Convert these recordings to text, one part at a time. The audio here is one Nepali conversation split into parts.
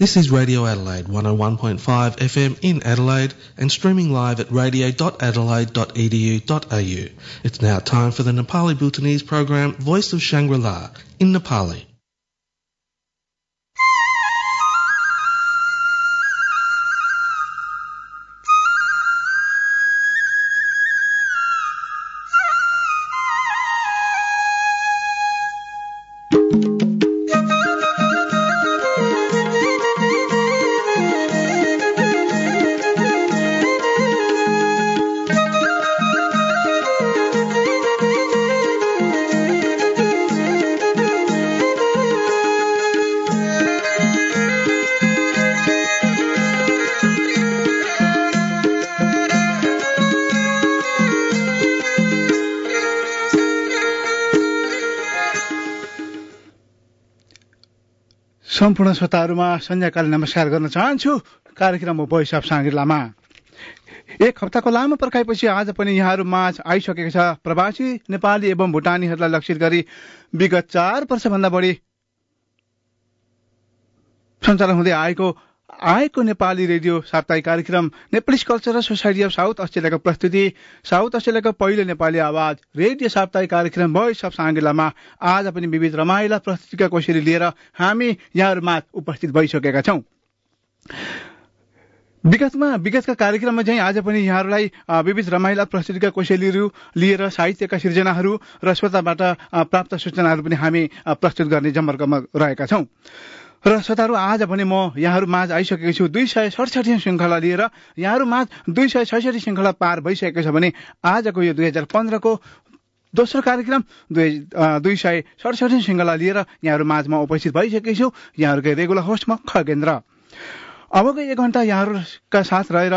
This is Radio Adelaide 101.5 FM in Adelaide and streaming live at radio.adelaide.edu.au. It's now time for the Nepali Bhutanese program Voice of Shangri-La in Nepali. सम्पूर्ण श्रोताहरूमा सन्ध्याकालीन नमस्कार गर्न चाहन्छु। कार्यक्रम भोइस अफ साङ्ग्रिलामा एक हप्ताको लामो पर्खाइपछि आज पनि यहाँहरू माझ आइसकेको छ। प्रवासी नेपाली एवं भुटानीहरूलाई लक्षित गरी विगत चार वर्षभन्दा बढी सञ्चालन हुँदै आएको आएको नेपाली रेडियो साप्ताहिक कार्यक्रम Nepalese Cultural Society of South अस्ट्रेलियाको प्रस्तुति। साउथ अस्ट्रेलियाको पहिलो नेपाली आवाज रेडियो साप्ताहिक कार्यक्रम भोइस अफ साङ्गेलामा। आज पनि विविध रमाइला प्रस्तुतिका कोसेली लिएर हामी यहाँहरूमा उपस्थित भइसकेका छौँ। विगतमा विगतका कार्यक्रममा चाहिँ आज पनि यहाँहरूलाई विविध रमाइला प्रस्तुतिका कोसेलीहरू लिएर साहित्यका सिर्जनाहरू र श्रोताबाट प्राप्त सूचनाहरू पनि हामी प्रस्तुत गर्ने जमर्कमा रहेका छौँ। र श्रोताहरू आज भने म यहाँहरू माझ आइसकेको छु। दुई सय सडसठी श्रृङ्खला लिएर यहाँहरू माझ दुई सय छैसठी श्रृङ्खला पार भइसकेको छ भने आजको यो दुई हजार पन्ध्रको दोस्रो कार्यक्रम दुई दुई सय सडसठी श्रृङ्खला लिएर यहाँहरू माझमा उपस्थित भइसकेको छु। यहाँहरूकै रेगुलर होस्टमा खगेन्द्र। अबको एक घन्टा यहाँहरूका साथ रहेर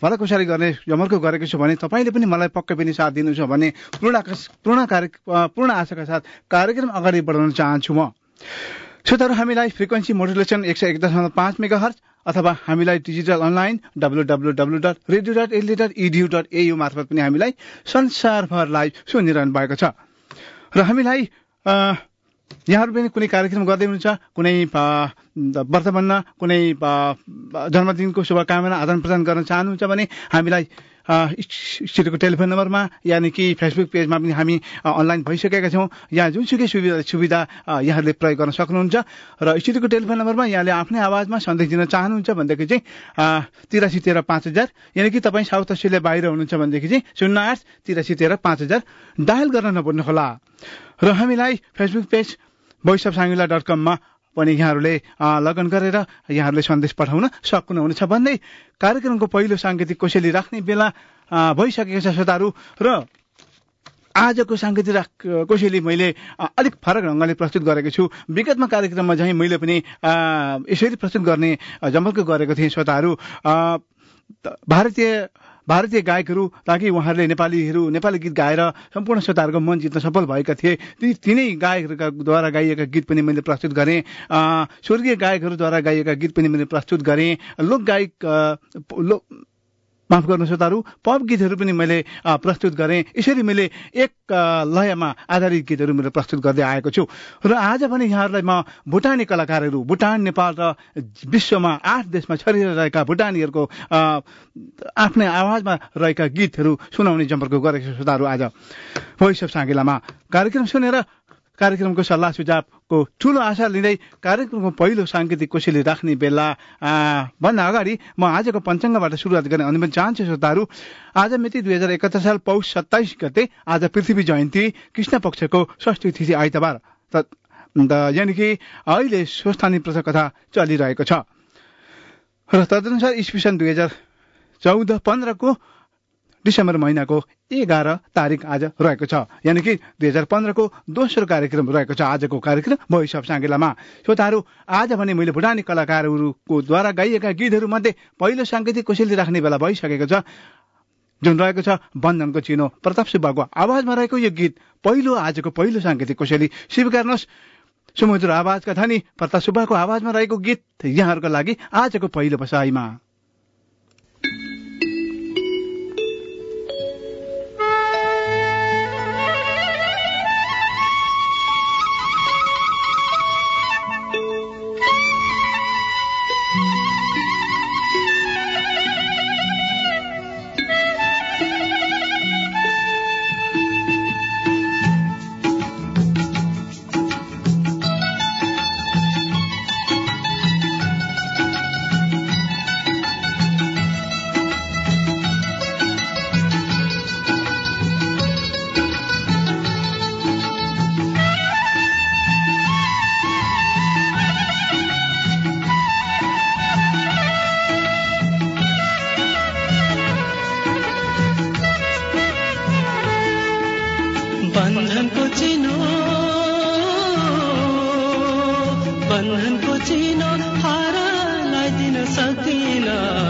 भलाकुसारी गर्ने जमर्को गरेको छु भने तपाईँले पनि मलाई पक्कै पनि साथ दिनुहुन्छ भने पूर्ण पूर्ण कार्य पूर्ण आशाका साथ कार्यक्रम अगाडि बढाउन चाहन्छु म। श्रोताहरू हामीलाई फ्रिक्वेन्सी मोडुलेसन एक सय एक दशमलव पाँच मेगा हर्च अथवा हामीलाई digital online W W W dot radio dot L D dot edu dot A U मार्फत पनि हामीलाई संसारभर लाइभ सुनिरहनु भएको छ। र हामीलाई यहाँहरू पनि कुनै कार्यक्रम गर्दै हुनुहुन्छ कुनै वर्तमानमा कुनै जन्मदिनको शुभकामना आदान प्रदान गर्न चाहनुहुन्छ भने हामीलाई स्टुडियोको टेलिफोन नम्बरमा यानि कि फेसबुक पेजमा पनि हामी अनलाइन भइसकेका छौँ। यहाँ जुनसुकै सुविधा सुविधा यहाँहरूले प्रयोग गर्न सक्नुहुन्छ। र स्टुडियोको टेलिफोन नम्बरमा यहाँले आफ्नै आवाजमा सन्देश दिन चाहनुहुन्छ भनेदेखि चाहिँ तिरासी तेह्र पाँच हजार। यानि कि तपाईँ साउथ अस्ट्रेलिया बाहिर हुनुहुन्छ भनेदेखि चाहिँ शून्य आठ तिरासी तेह्र पाँच हजार। डायल गर्न नपर्नु होला र हामीलाई Facebook page voice of Shangri-La dot कममा पनि यहाँहरूले लगन गरेर यहाँहरूले सन्देश पठाउन सक्नुहुनेछ भन्दै कार्यक्रमको पहिलो साङ्गीतिक कोसेली राख्ने बेला भइसकेको छ श्रोताहरू। र आजको साङ्गीतिक कोसेली मैले अलिक फरक ढङ्गले प्रस्तुत गरेको छु। विगतमा कार्यक्रममा चाहिँ मैले पनि यसरी प्रस्तुत गर्ने जमर्को गरेको थिएँ श्रोताहरू। भारतीय भारतीय गायकहरू ताकि उहाँहरूले नेपालीहरू नेपाली गीत गाएर सम्पूर्ण श्रोताहरूको मन जित्न सफल भएका थिए। ती तिनै गायकहरूकाद्वारा गाइएका गीत पनि मैले प्रस्तुत गरेँ। स्वर्गीय गायकहरूद्वारा गाइएका गीत पनि मैले प्रस्तुत गरेँ। लोक गायक माफ गर्नु श्रोताहरू पप गीतहरू पनि मैले प्रस्तुत गरेँ। यसरी मैले एक लयमा आधारित गीतहरू मैले प्रस्तुत गर्दै आएको छु। र आज पनि यहाँहरूलाई म भुटानी कलाकारहरू भुटान नेपाल र विश्वमा आठ देशमा छरिएर रहेका भुटानीहरूको आफ्नै आवाजमा रहेका गीतहरू सुनाउने जम्पर्क गरेको श्रोताहरू आज। भोइस अफ कार्यक्रम सुनेर कार्यक्रमको सल्लाह सुझावको ठूलो आशा लिँदै कार्यक्रमको पहिलो साङ्गीतिक कोसेली राख्ने बेला भन्दा अगाडि म आजको पञ्चाङ्गबाट सुरुवात गर्ने अनुमति चाहन्छु श्रोताहरू। आज मिति दुई हजार एकहत्तर साल पौष सत्ताइस गते आज पृथ्वी जयन्ती कृष्ण पक्षको षष्ठी तिथि आइतबार। यानि कि अहिले प्रथा कथा चलिरहेको छ। र तदनुसार इस्वी दुई हजार चौध पन्ध्रको डिसेम्बर महिनाको एघार तारिक आज रहेको छ। यानि कि दुई हजार पन्ध्रको दोस्रो कार्यक्रम रहेको छ। आजको कार्यक्रम अफ साङ्गेलामा। श्रोताहरू आज भने मैले भुटानी कलाकारहरूको द्वारा गाइएका गीतहरू मध्ये पहिलो साङ्गीतिक कोसेली राख्ने बेला भइसकेको छ। जुन रहेको छ बन्धनको चिनो। प्रताप सुब्बाको आवाजमा रहेको यो गीत पहिलो आजको पहिलो साङ्गीतिक कोसेली। स्वीकार्नुहोस्। सुमधुर आवाजका धनी प्रताप सुब्बाको आवाजमा रहेको गीत यहाँहरूको लागि आजको पहिलो बसाइमा। बन्धनको चिनो बन्धनको चिनो हार दिन सक्दिनँ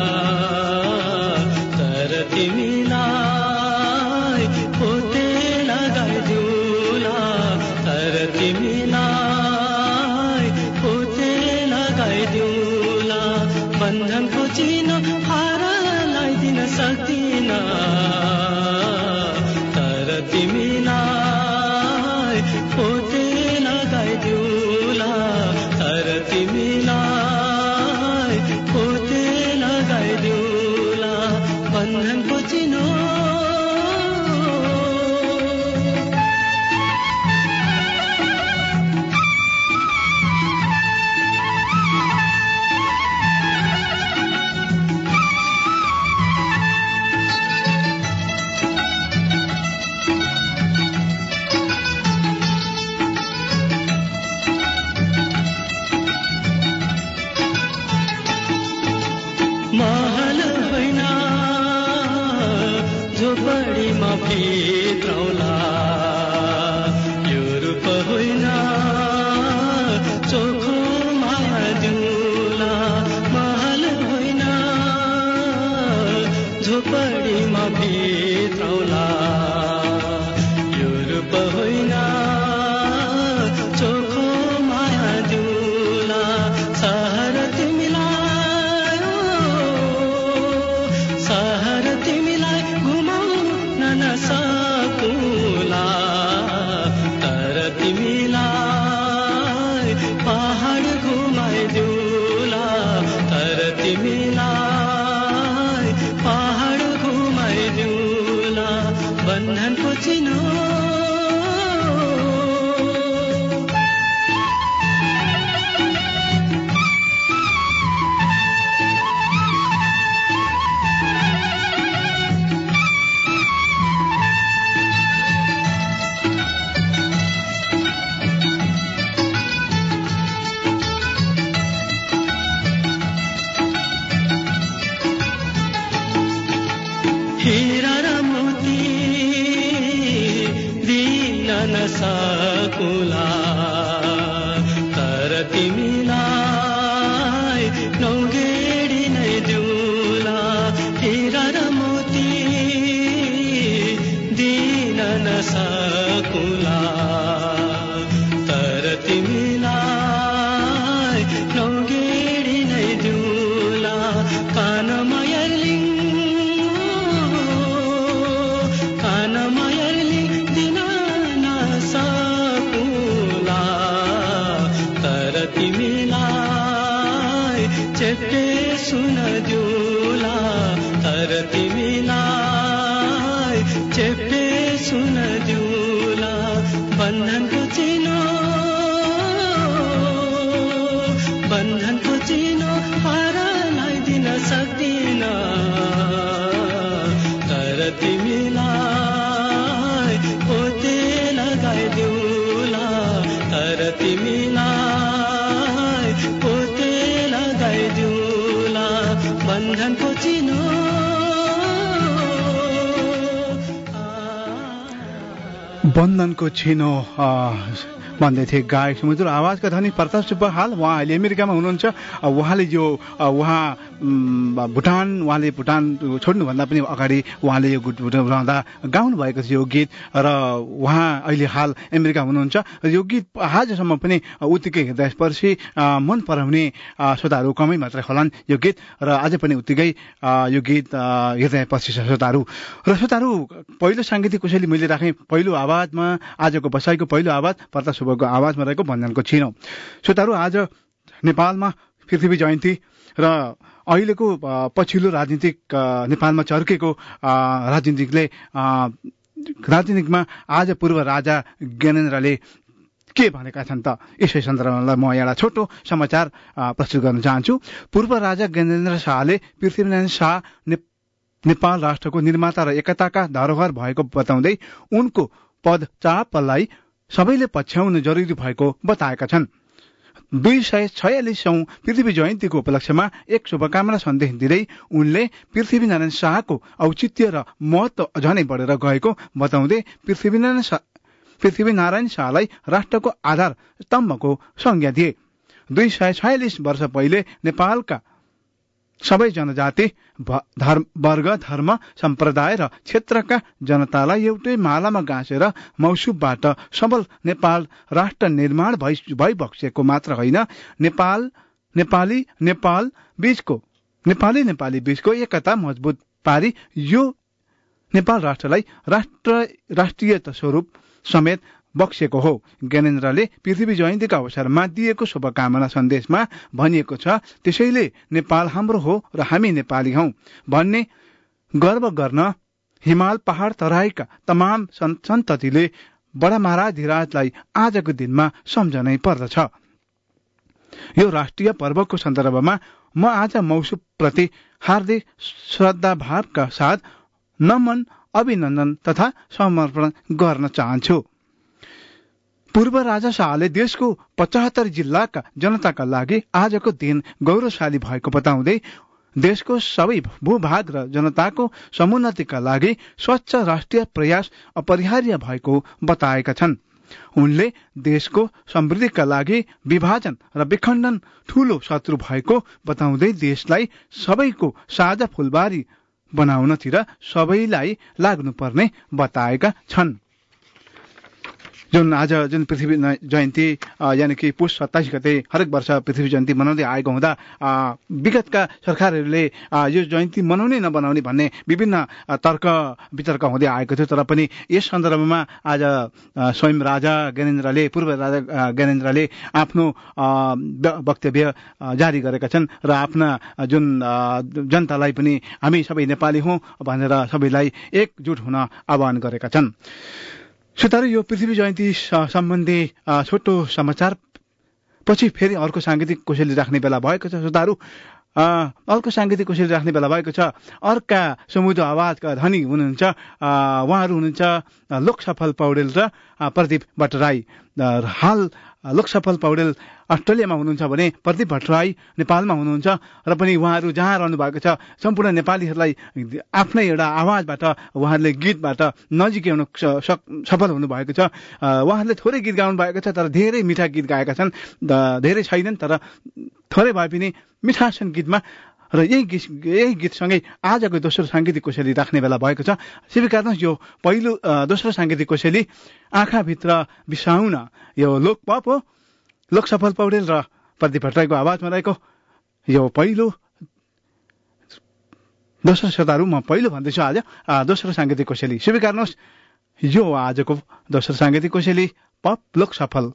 बन्धनको छिनो भन्दै थिए गायक सुमधुर आवाजका धनी प्रताप सुब्बा हाल उहाँ अहिले अमेरिकामा हुनुहुन्छ। उहाँले यो उहाँ भुटान उहाँले भुटान छोड्नुभन्दा पनि अगाडि उहाँले यो गीत रहँदा गाउनु भएको थियो यो गीत र उहाँ अहिले हाल अमेरिका हुनुहुन्छ यो गीत आजसम्म पनि उत्तिकै हृदयस्पर्शी मन पराउने श्रोताहरू कमै मात्रै होलान् यो गीत र आज पनि उत्तिकै यो गीत हृदयस्पर्शी छ श्रोताहरू। र श्रोताहरू पहिलो साङ्गीतिक कुशली मैले राखेँ पहिलो आवाजमा आजको बसाइको पहिलो आवाज प्रताप सुब्बाको आवाजमा रहेको भन्जनको छिनो। श्रोताहरू आज नेपालमा पृथ्वी जयन्ती र अहिलेको पछिल्लो राजनीतिक नेपालमा चर्केको राजनीतिकले राजनीतिकमा आज पूर्व राजा ज्ञानेन्द्रले के भनेका छन् त? यसै सन्दर्भमा म एउटा छोटो समाचार प्रस्तुत गर्न चाहन्छु। पूर्व राजा ज्ञानेन्द्र शाहले पृथ्वीनारायण शाह नेपाल राष्ट्रको निर्माता र एकताका धरोहर भएको बताउँदै उनको पद चापलाई सबैले पछ्याउनु जरुरी भएको बताएका छन्। दुई सय छयालिसौं पृथ्वी जयन्तीको उपलक्ष्यमा एक शुभकामना सन्देश दिँदै उनले पृथ्वीनारायण शाहको औचित्य र महत्व झनै बढेर गएको बताउँदै पृथ्वीनारायण पृथ्वीनारायण शाहलाई राष्ट्रको आधार स्तम्भको संज्ञा दिए। दुई सय छयालिस वर्ष पहिले नेपालका सबै जनजाति वर्ग धर्म सम्प्रदाय र क्षेत्रका जनतालाई एउटै मालामा गाँसेर मौसुबबाट सबल नेपाल राष्ट्र निर्माण भइ भइबक्सेको मात्र होइन। नेपाल नेपाली नेपाल बीचको नेपाली नेपाली बीचको एकता मजबुत पारी यो नेपाल राष्ट्रलाई राष्ट्र राष्ट्रिय स्वरूप समेत बक्सेको हो। ज्ञानेन्द्रले पृथ्वी जयन्तीका अवसरमा दिएको शुभकामना सन्देशमा भनिएको छ त्यसैले नेपाल हाम्रो हो र हामी नेपाली हौ। भन्ने गर्व गर्न हिमाल पहाड़ तराईका तमाम सन्- सन्ततिले बडा महाराधिराजलाई आजको दिनमा सम्झनै पर्दछ। यो राष्ट्रिय पर्वको सन्दर्भमा म आज मौसुम प्रति हार्दिक श्रद्धा भावका साथ नमन अभिनन्दन तथा समर्पण गर्न चाहन्छु। पूर्व राजा शाहले देशको पचहत्तर जिल्लाका जनताका लागि आजको दिन गौरवशाली भएको बताउँदै देशको सबै भूभाग र जनताको समुन्नतिका लागि स्वच्छ राष्ट्रिय प्रयास अपरिहार्य भएको बताएका छन्। उनले देशको समृद्धिका लागि विभाजन र विखण्डन ठूलो शत्रु भएको बताउँदै देशलाई सबैको साझा फुलबारी बनाउनतिर सबैलाई लाग्नुपर्ने बताएका छन्। जुन आज जुन पृथ्वी जयन्ती यानि कि पुष सत्ताइस गते हरेक वर्ष पृथ्वी जयन्ती मनाउँदै आएको हुँदा विगतका सरकारहरूले यो जयन्ती मनाउने नबनाउने भन्ने विभिन्न तर्क वितर्क हुँदै आएको थियो। तर पनि यस सन्दर्भमा आज स्वयं राजा ज्ञानेन्द्रले पूर्व राजा ज्ञानेन्द्रले आफ्नो वक्तव्य जारी गरेका छन् र आफ्ना जुन जनतालाई पनि हामी सबै नेपाली हौँ भनेर सबैलाई एकजुट हुन आह्वान गरेका छन्। श्रोताहरू यो पृथ्वी जयन्ती सम्बन्धी छोटो समाचार। पछि फेरि अर्को साङ्गीतिक कोसेली राख्ने बेला भएको छ अ, अर्को साङ्गीतिक कोसेली राख्ने बेला भएको छ। अर्का समुद्र आवाजका धनी हुनुहुन्छ। उहाँहरू हुनुहुन्छ अ, लोकसफल पौडेल र प्रदीप भट्टराई। हाल लोकसफल पौडेल अस्ट्रेलियामा हुनुहुन्छ भने प्रदीप भट्टराई नेपालमा हुनुहुन्छ र पनि उहाँहरू जहाँ रहनु भएको छ सम्पूर्ण नेपालीहरूलाई आफ्नै एउटा आवाजबाट उहाँहरूले गीतबाट नजिक आउन स- सक- सफल हुनुभएको छ। उहाँहरूले थोरै गीत गाउनु भएको छ तर धेरै मिठा गीत गाएका छन्। धेरै छैनन् तर थोरै भए पनि मिठा छन् गीतमा र यही गीत यही गीतसँगै आजको दोस्रो साङ्गीतिक कोसेली राख्ने बेला भएको छ। स्वीकार्नुहोस् यो पहिलो दोस्रो साङ्गीतिक कोसेली आँखाभित्र बिसाउन। यो लोकपप हो। लोकसफल पौडेल र प्रदीप भट्टराईको आवाजमा रहेको यो पहिलो दोस्रो श्रोताहरू म पहिलो भन्दैछु आज। दोस्रो साङ्गीतिक कोसेली। स्वीकार्नुहोस् यो आजको दोस्रो साङ्गीतिक कोसेली पप लोकसफल।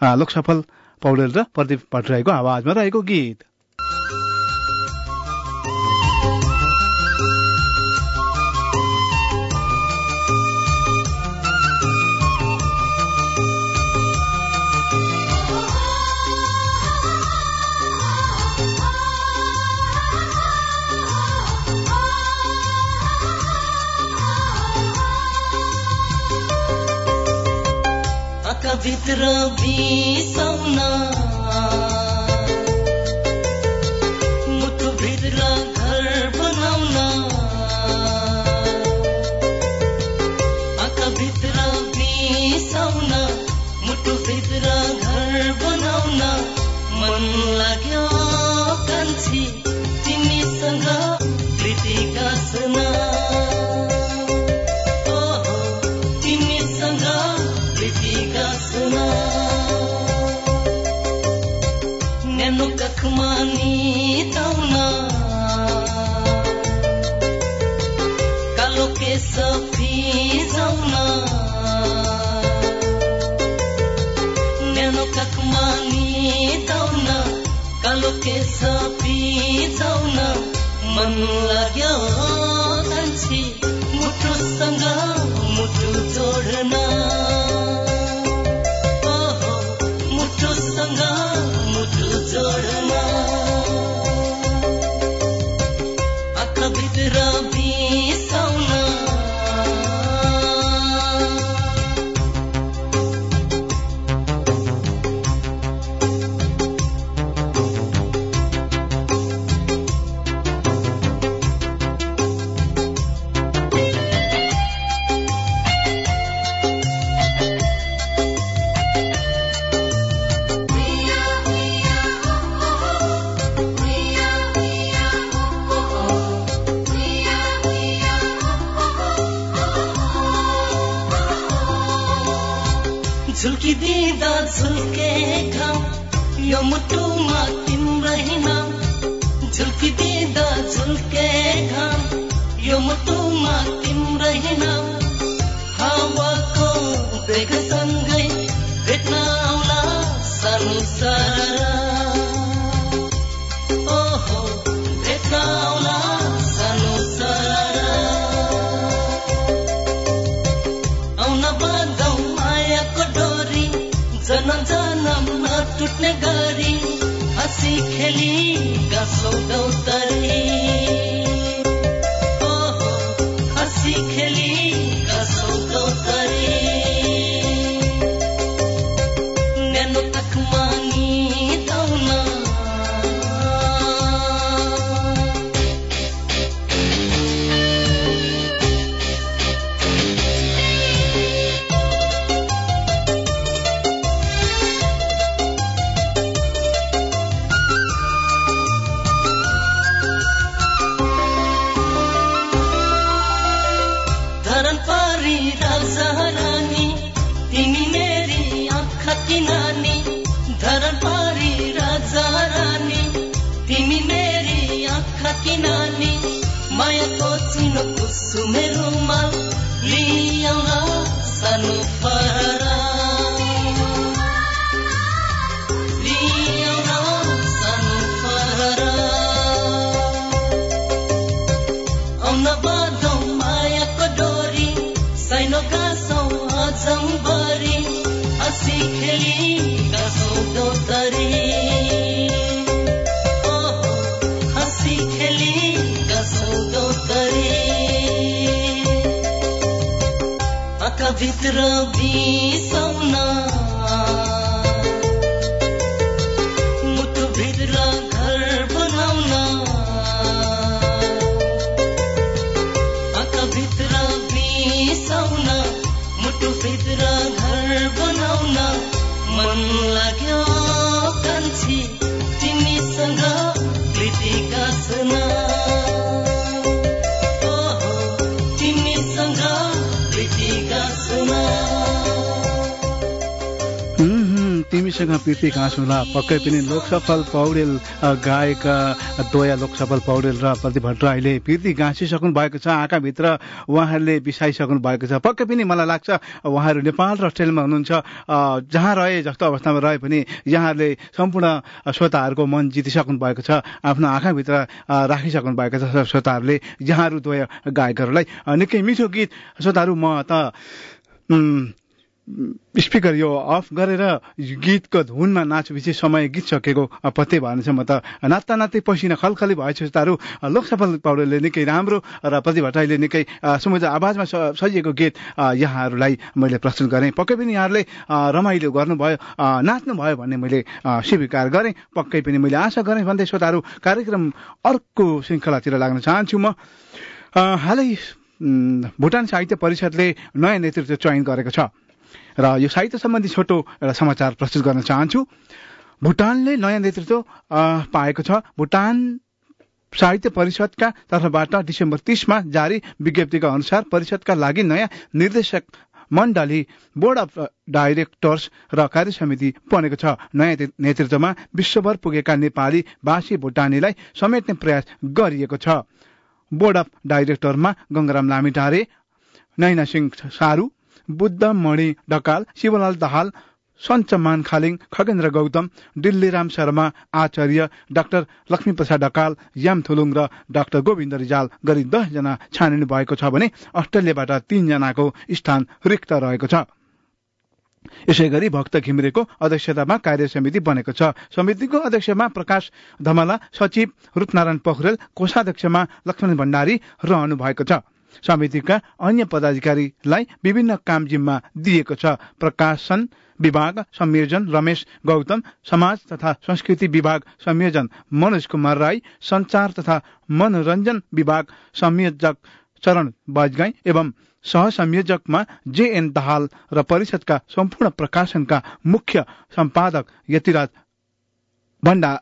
अ, लोकसफल पौडेल र प्रदीप भट्टराईको आवाजमा रहेको गीत। आँखाभित्र कालो केस फिजाउन मन लाग्यो कान्छी खेली घाँसुला पक्कै पनि लोकसफल पौडेल गायका दोया लोकसफल पौडेल र प्रदीप भट्टराईले प्रीति गाँसिसक्नु भएको छ आँखाभित्र उहाँहरूले बिसाइसक्नु भएको छ। पक्कै पनि मलाई लाग्छ उहाँहरू नेपाल र अस्ट्रेलियामा हुनुहुन्छ। जहाँ रहे जस्तो अवस्थामा रहे पनि यहाँहरूले सम्पूर्ण श्रोताहरूको मन जितिसक्नु भएको छ आफ्नो आँखाभित्र राखिसक्नु भएको छ श्रोताहरूले यहाँहरू दोया गायकहरूलाई। निकै मिठो गीत। श्रोताहरू म त स्पिकर यो अफ गरेर गीतको धुनमा नाचपछि समय गीत सकेको पत्तै भएन म त नाच्दा नाच्दै पसिना खलखली भएछ तारू लोकसफल पौडेलले निकै राम्रो र प्रति भट्टराईले निकै अ, सुमधुर आवाजमा सजिएको गीत यहाँहरूलाई मैले प्रस्तुत गरेँ। पक्कै पनि यहाँहरूले रमाइलो गर्नुभयो नाच्नुभयो भन्ने मैले स्वीकार गरेँ। पक्कै पनि मैले आशा गरेँ भन्दै श्रोताहरू कार्यक्रम अर्को श्रृङ्खलातिर लाग्न चाहन्छु म। हालै भुटान साहित्य परिषदले नयाँ नेतृत्व चयन गरेको छ। र यो साहित्य सम्बन्धी छोटो एउटा समाचार प्रस्तुत गर्न चाहन्छु। भुटानले नयाँ नेतृत्व पाएको छ। भुटान साहित्य परिषदका तर्फबाट डिसेम्बर तीसमा जारी विज्ञप्तिका अनुसार परिषदका लागि नयाँ निर्देशक मण्डली बोर्ड अफ डाइरेक्टर्स र कार्य समिति बनेको छ। नयाँ नेतृत्वमा विश्वभर पुगेका नेपाली भाषी भुटानीलाई समेट्ने प्रयास गरिएको छ। बोर्ड अफ डाइरेक्टरमा गंगाराम लामिटारे नैना सिंह सारू बुद्ध मणि ढकाल शिवलाल दाहाल सञ्चमान खालिङ खगेन्द्र गौतम दिल्लीराम शर्मा आचार्य डाक्टर लक्ष्मी प्रसाद ढकाल याम थुलुङ र डाक्टर गोविन्द रिजाल गरी दसजना छानिनु भएको छ भने अस्ट्रेलियाबाट तीनजनाको स्थान रिक्त रहेको छ। यसै गरी भक्त घिमिरेको अध्यक्षतामा कार्य समिति बनेको छ। समितिको अध्यक्षमा प्रकाश धमला सचिव रूपनारायण पोखरेल कोषाध्यक्षमा लक्ष्मण भण्डारी रहनु भएको छ। समितिका अन्य पदाधिकारीलाई विभिन्न काम जिम्मा दिएको छ। प्रकाशन विभाग संयोजन रमेश गौतम समाज तथा संस्कृति विभाग संयोजन मनोज कुमार राई संचार तथा मनोरञ्जन विभाग संयोजक चरण बाजगाई एवं सह संयोजकमा जेएन दाहाल र परिषदका सम्पूर्ण प्रकाशनका मुख्य सम्पादक यतिराज भण्डा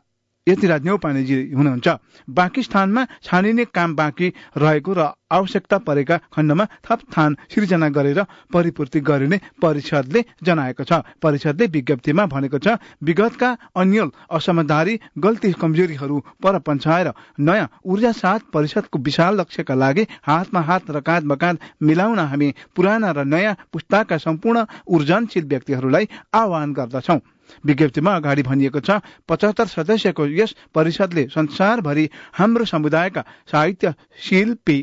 यतिराज न्यौपानेजी हुनुहुन्छ। बाँकी छानिने काम बाँकी रहेको र आवश्यकता परेका खण्डमा थप थान सिर्जना गरेर परिपूर्ति गरिने परिषदले जनाएको छ। परिषदले विज्ञप्तिमा भनेको छ विगतका अन्यल असमझदारी गल्ती कमजोरीहरू पर पन्छाएर नयाँ ऊर्जा साथ परिषदको विशाल लक्ष्यका लागि हातमा हात र काँध बकाँध मिलाउन हामी पुराना र नयाँ पुस्ताका सम्पूर्ण ऊर्जनशील व्यक्तिहरूलाई आह्वान गर्दछौं। विज्ञप्तिमा अगाडि भनिएको छ पचहत्तर सदस्यको यस परिषदले संसारभरि हाम्रो समुदायका साहित्य शिल्पी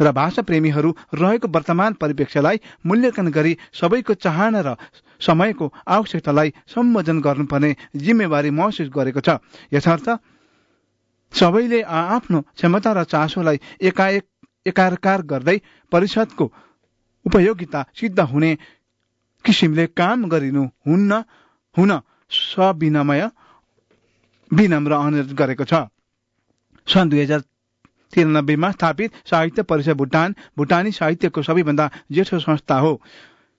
र भाषा प्रेमीहरू रहेको वर्तमान परिप्रेक्ष्यलाई मूल्याङ्कन गरी सबैको चाहना र समयको आवश्यकतालाई सम्बोधन गर्नुपर्ने जिम्मेवारी महसुस गरेको छ। यसर्थ सबैले आफ्नो क्षमता र चासोलाई एकाएक एकाकार गर्दै परिषदको उपयोगिता सिद्ध हुने किसिमले काम गरिनु हुन्न हुन सविनमय विनम्र अनुरोध गरेको छ। सन् दुई हजार तिरानब्बेमा स्थापित साहित्य परिषद भुटान भुटानी साहित्यको सबैभन्दा जेठो संस्था हो।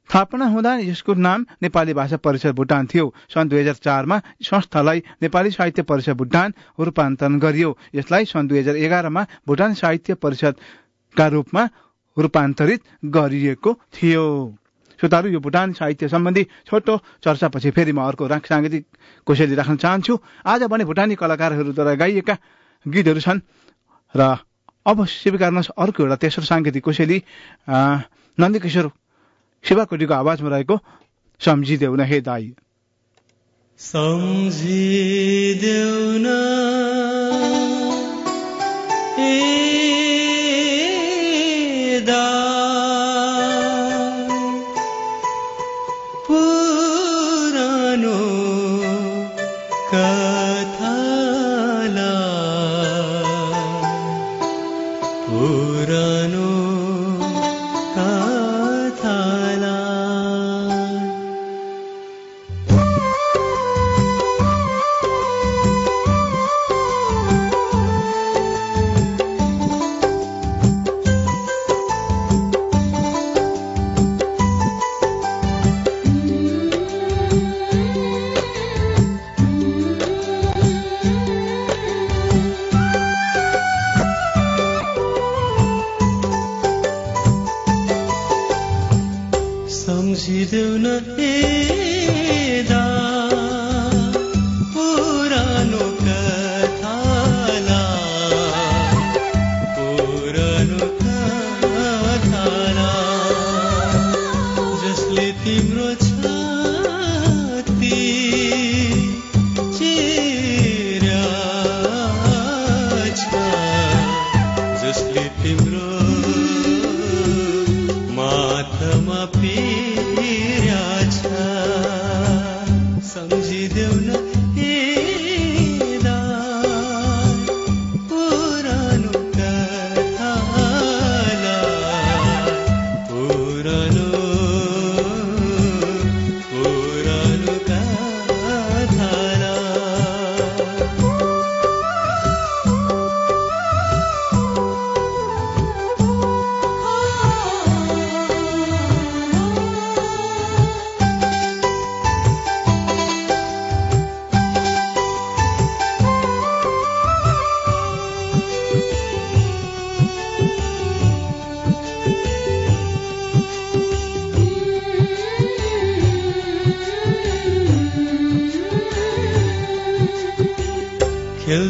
स्थापना हुँदा यसको नाम नेपाली भाषा परिषद भुटान थियो। सन् दुई हजार चारमा संस्थालाई नेपाली साहित्य परिषद भुटान रूपान्तरण गरियो। यसलाई सन् दुई हजार एघारमा भुटान साहित्य परिषदका रूपमा रूपान्तरित गरिएको थियो। श्रोताहरू यो भुटान साहित्य सम्बन्धी छोटो चर्चापछि फेरि म अर्को साङ्गीतिक कोसेली राख्न चाहन्छु। आज भने भुटानी कलाकारहरूद्वारा गाइएका गीतहरू छन् र अब स्वीकार्न अर्को एउटा तेस्रो साङ्गीतिक कोसेली नन्दकिशोर शिवाकोटीको आवाजमा रहेको सम्झिदेऊ न हे दाई। सम्झिदेऊ न।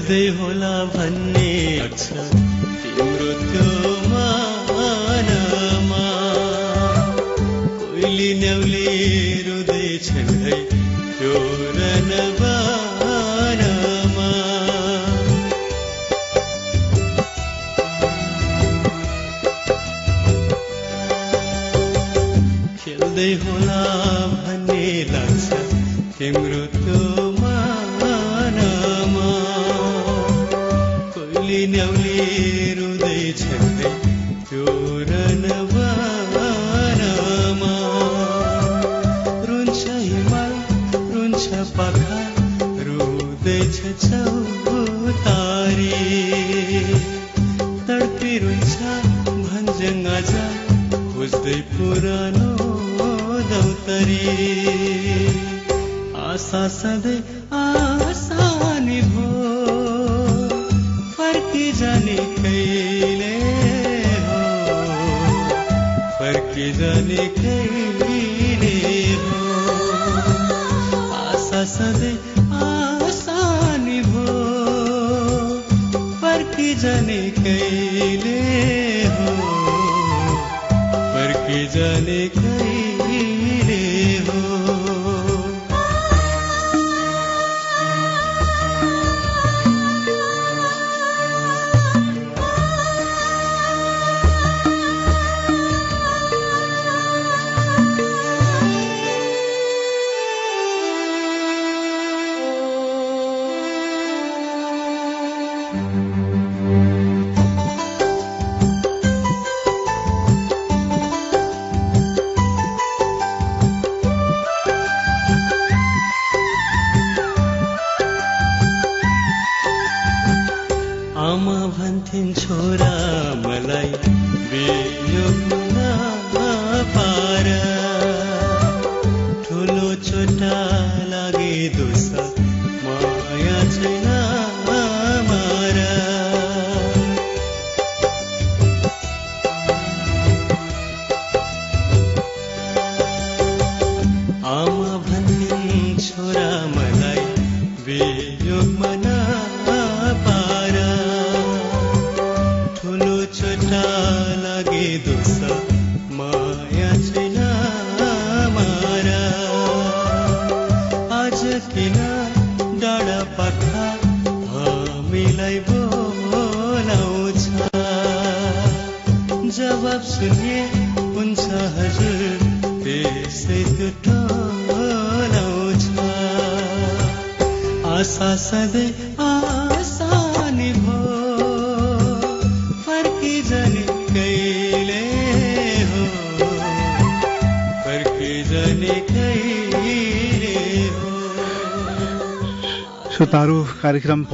they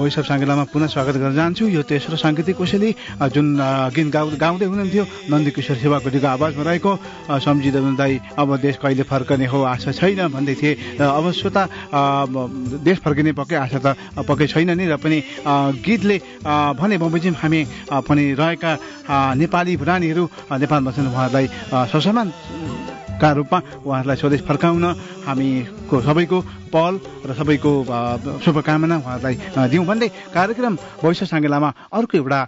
भोइस साङ्गेलामा पुनः स्वागत गर्न चाहन्छु। यो तेस्रो साङ्गीतिक कोसेली जुन गीत गाउ गाउँदै हुनुहुन्थ्यो नन्दकिशोर सेवाकोटीको आवाजमा रहेको सम्झिँदै दाई अब देश कहिले फर्कने हो आशा छैन भन्दै थिए। अब श्रोता देश फर्किने पक्कै आशा त पक्कै छैन नि र पनि गीतले भने बमोजिम हामी पनि रहेका नेपाली भुटानीहरू नेपालमा छन् उहाँहरूलाई ससमान रूपमा उहाँहरूलाई स्वदेश फर्काउन हामीको सबैको पहल र सबैको शुभकामना उहाँहरूलाई दिउँ। भन्दै कार्यक्रम भविष्य साङ्गेलामा अर्को एउटा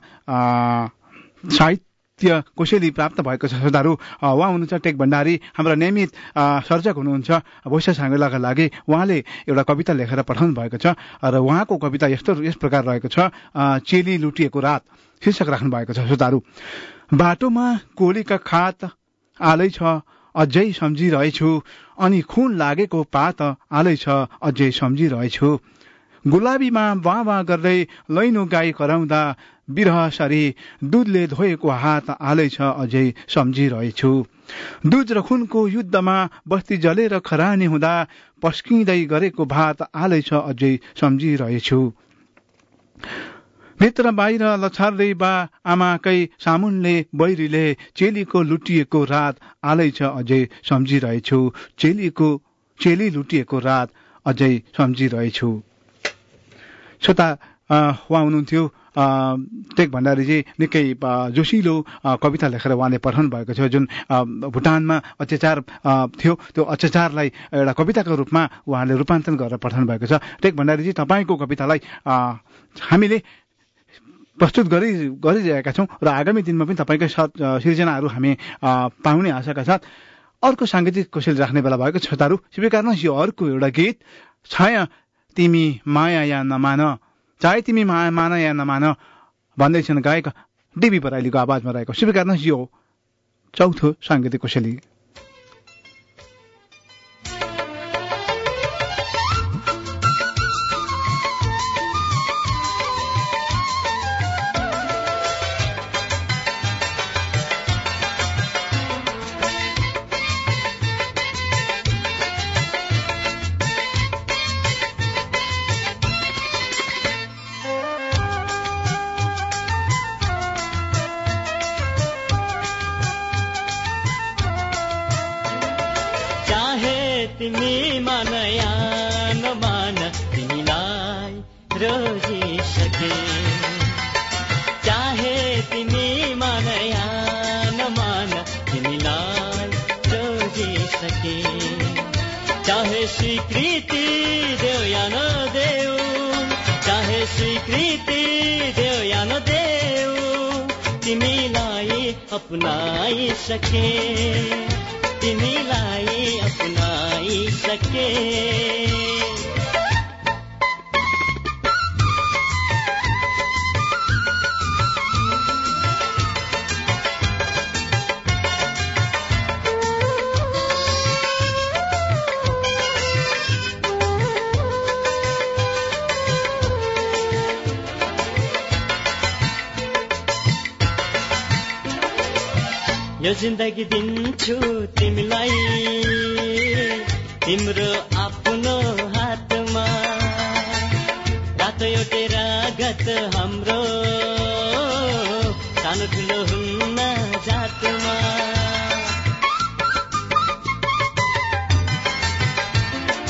साहित्य कोसेली प्राप्त भएको छ। श्रोताहरू उहाँ हुनुहुन्छ टेक भण्डारी। हाम्रा नियमित सर्जक हुनुहुन्छ भविष्य साङ्गेलाका लागि। उहाँले एउटा कविता लेखेर पठाउनु भएको छ र उहाँको कविता यस्तो यस प्रकार रहेको छ चेली लुटिएको रात। शीर्षक राख्नु भएको छ। श्रोताहरू बाटोमा कोलीका खात आलै छ अझै सम्झिरहेछु अनि खुन लागेको पात आलै छ अझै सम्झिरहेछु। गुलाबीमा वाँ वाँ गर्दै लैनो गाई कराउँदा बिरह सरी दुधले धोएको हात आलै छ अझै सम्झिरहेछु। दुध र खुनको युद्धमा बस्ती जलेर खरानी हुँदा पस्किँदै गरेको भात आलै छ अझै सम्झिरहेछु। भित्र बाहिर लछार्दै बा आमाकै सामुनले बैरीले चेलीको लुटिएको रात आलै छ अझै सम्झिरहेछु। चेलीको चेली लुटिएको रात अझै सम्झिरहेछु। श्रोता उहाँ हुनुहुन्थ्यो। टेक भण्डारीजी निकै जोसिलो कविता लेखेर उहाँले पठाउनु भएको थियो जुन भुटानमा अत्याचार थियो। त्यो अत्याचारलाई एउटा कविताको रूपमा उहाँले रूपान्तरण गरेर पठाउनु भएको छ। टेक भण्डारीजी तपाईँको कवितालाई हामीले प्रस्तुत गरि गरिरहेका छौँ र आगामी दिनमा पनि तपाईँकै सिर्जनाहरू हामी पाउने आशाका साथ अर्को साङ्गीतिक कौशल राख्ने बेला भएको श्रोताहरू स्वीकार्नुहोस् यो अर्को एउटा गीत छाया तिमी माया या नमान चाहे तिमी माया मान या नमान भन्दैछन् गायक डिबी बराइलीको आवाजमा रहेको स्वीकार्नुहोस् यो चौथो साङ्गीतिक कौशली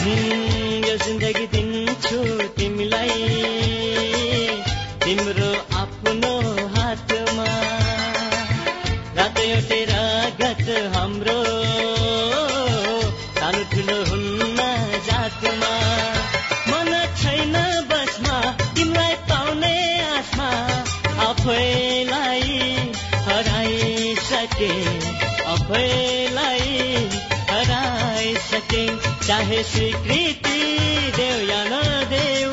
यो जिन्दगी दिन्छु तिमीलाई। तिम्रो चाहे स्वीकृति देऊ या नदेऊ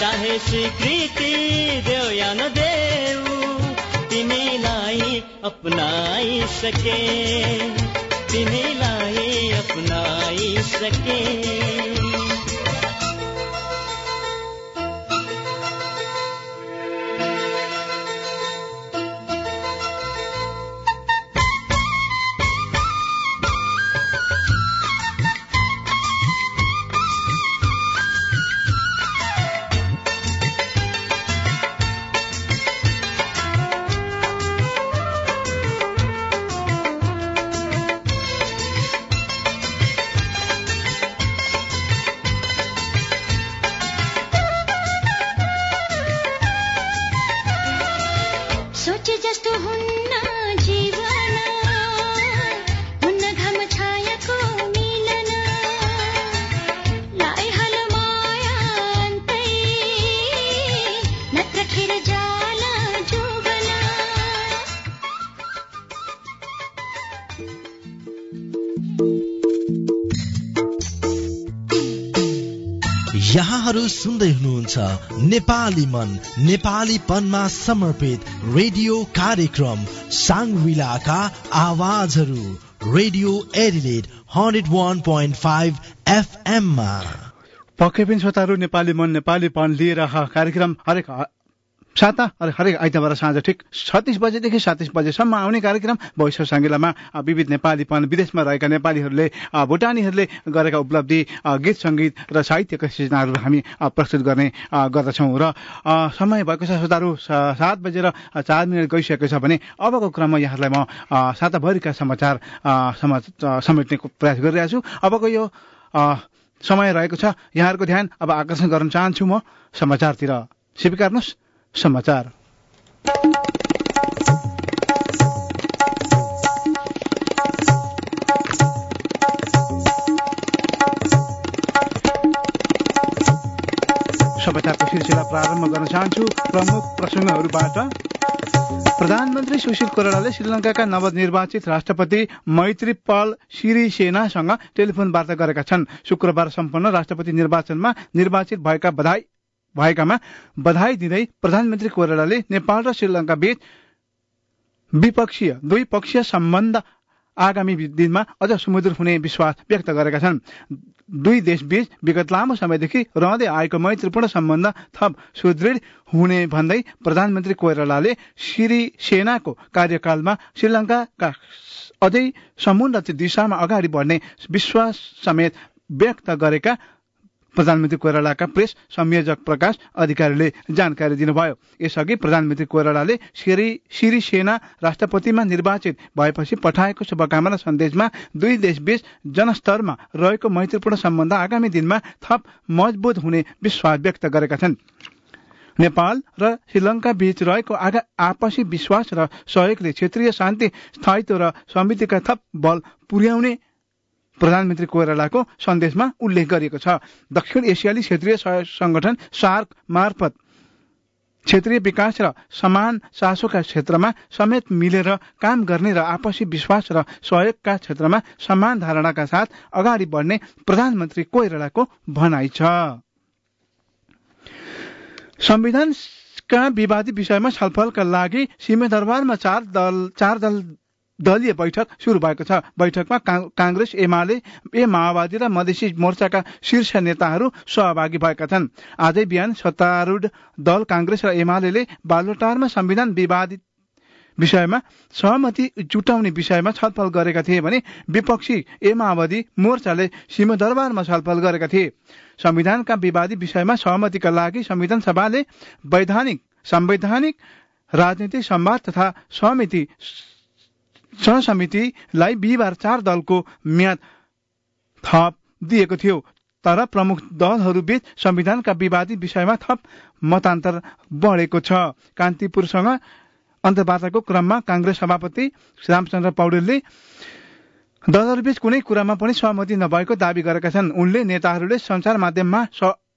चाहे स्वीकृति देऊ या नदेऊ तिमीलाई अपनाइसके तिमीलाई अपनाइसके सोचे नेपाली मन नेपालीपनमा समर्पित रेडियो कार्यक्रम साङ्ग्रिलाका आवाजहरू radio Adelaide hundred one point five एफएममा पक्कै पनि श्रोताहरू नेपाली मन नेपालीपन लिएर कार्यक्रम हरेक साता हरेक आइतबार साँझ ठिक छत्तिस बजेदेखि सातिस बजेसम्म आउने कार्यक्रम भविष्य साङ्गेलामा विविध नेपालीपन विदेशमा रहेका नेपालीहरूले भुटानीहरूले गरेका उपलब्धि गीत सङ्गीत र साहित्यका सृजनाहरू हामी प्रस्तुत गर्ने गर्दछौँ र समय भएको छ श्रोताहरू सात बजेर चार मिनट गइसकेको छ भने अबको क्रममा यहाँहरूलाई म साताभरिका समाचार समेट्ने प्रयास गरिरहेको छु। अबको यो समय रहेको छ। यहाँहरूको ध्यान अब आकर्षण गर्न चाहन्छु म समाचारतिर। स्वीकार्नुहोस्। समाचार। समाचारको सिलसिला प्रारम्भ गर्न चाहन्छु। प्रमुख प्रसङ्गहरूबाट प्रधानमन्त्री सुशील कोइरालाले श्रीलंकाका नवनिर्वाचित राष्ट्रपति मैत्रीपाल सिरिसेनासँग टेलिफोन वार्ता गरेका छन्। शुक्रबार सम्पन्न राष्ट्रपति निर्वाचनमा निर्वाचित भएका बधाई भएकामा बधाई दिँदै प्रधानमन्त्री कोइरालाले नेपाल र श्रीलंका बीच द्विपक्षीय द्विपक्षीय सम्बन्ध आगामी दिनमा अझ सुमधुर हुने विश्वास व्यक्त गरेका छन्। दुई देशबीच विगत लामो समयदेखि रहँदै आएको मैत्रीपूर्ण सम्बन्ध थप सुदृढ हुने भन्दै प्रधानमन्त्री कोइरालाले श्री सेनाको कार्यकालमा श्रीलंकाका अझै समुन्नत दिशामा अगाडि बढ्ने विश्वास समेत व्यक्त गरेका प्रधानमन्त्री कोइरालाका प्रेस संयोजक प्रकाश अधिकारीले जानकारी दिनुभयो। यसअघि प्रधानमन्त्री कोइरालाले श्री सेना राष्ट्रपतिमा निर्वाचित भएपछि पठाएको शुभकामना सन्देशमा दुई देशबीच जनस्तरमा रहेको मैत्रीपूर्ण सम्बन्ध आगामी दिनमा थप मजबुत हुने विश्वास व्यक्त गरेका छन्। नेपाल र श्रीलंका बीच रहेको आपसी विश्वास र सहयोगले क्षेत्रीय शान्ति स्थायित्व र समृद्धिका थप बल पुर्याउने प्रधानमन्त्री कोइरालाको सन्देशमा उल्लेख गरिएको छ। दक्षिण एसियाली क्षेत्रीय सहयोग संगठन सार्क मार्फत क्षेत्रीय विकास र समान चासोका क्षेत्रमा समेत मिलेर काम गर्ने र आपसी विश्वास र सहयोगका क्षेत्रमा समान धारणाका साथ अगाडि बढ्ने प्रधानमन्त्री कोइरालाको भनाइ छ। संविधानका विवादी विषयमा छलफलका लागि सिंहदरबारमा चार दल चार दल दलीय बैठक शुरू भएको छ। बैठकमा काङ्ग्रेस एमाले ए माओवादी र मधेसी मोर्चाका शीर्ष नेताहरू सहभागी भएका छन्। आजै बिहान सत्तारूढ दल काङ्ग्रेस र एमाले बालोटारमा संविधान विवादित विषयमा सहमति जुटाउने विषयमा छलफल गरेका थिए भने विपक्षी ए माओवादी मोर्चाले सिंहदरबारमा छलफल गरेका थिए। संविधानका विवादी विषयमा सहमतिका लागि संविधान सभाले वैधानिक संवैधानिक राजनीतिक संवाद तथा समिति सहसमितिलाई बिहिबार चार दलको म्याद थप दिएको थियो। तर प्रमुख दलहरूबीच संविधानका विवादी विषयमा थप मतान्तर बढेको छ। कान्तिपुरसँग अन्तर्वार्ताको क्रममा काङ्ग्रेस सभापति रामचन्द्र पौडेलले दलहरूबीच कुनै कुरामा पनि सहमति नभएको दावी गरेका छन्। उनले नेताहरूले सञ्चार माध्यममा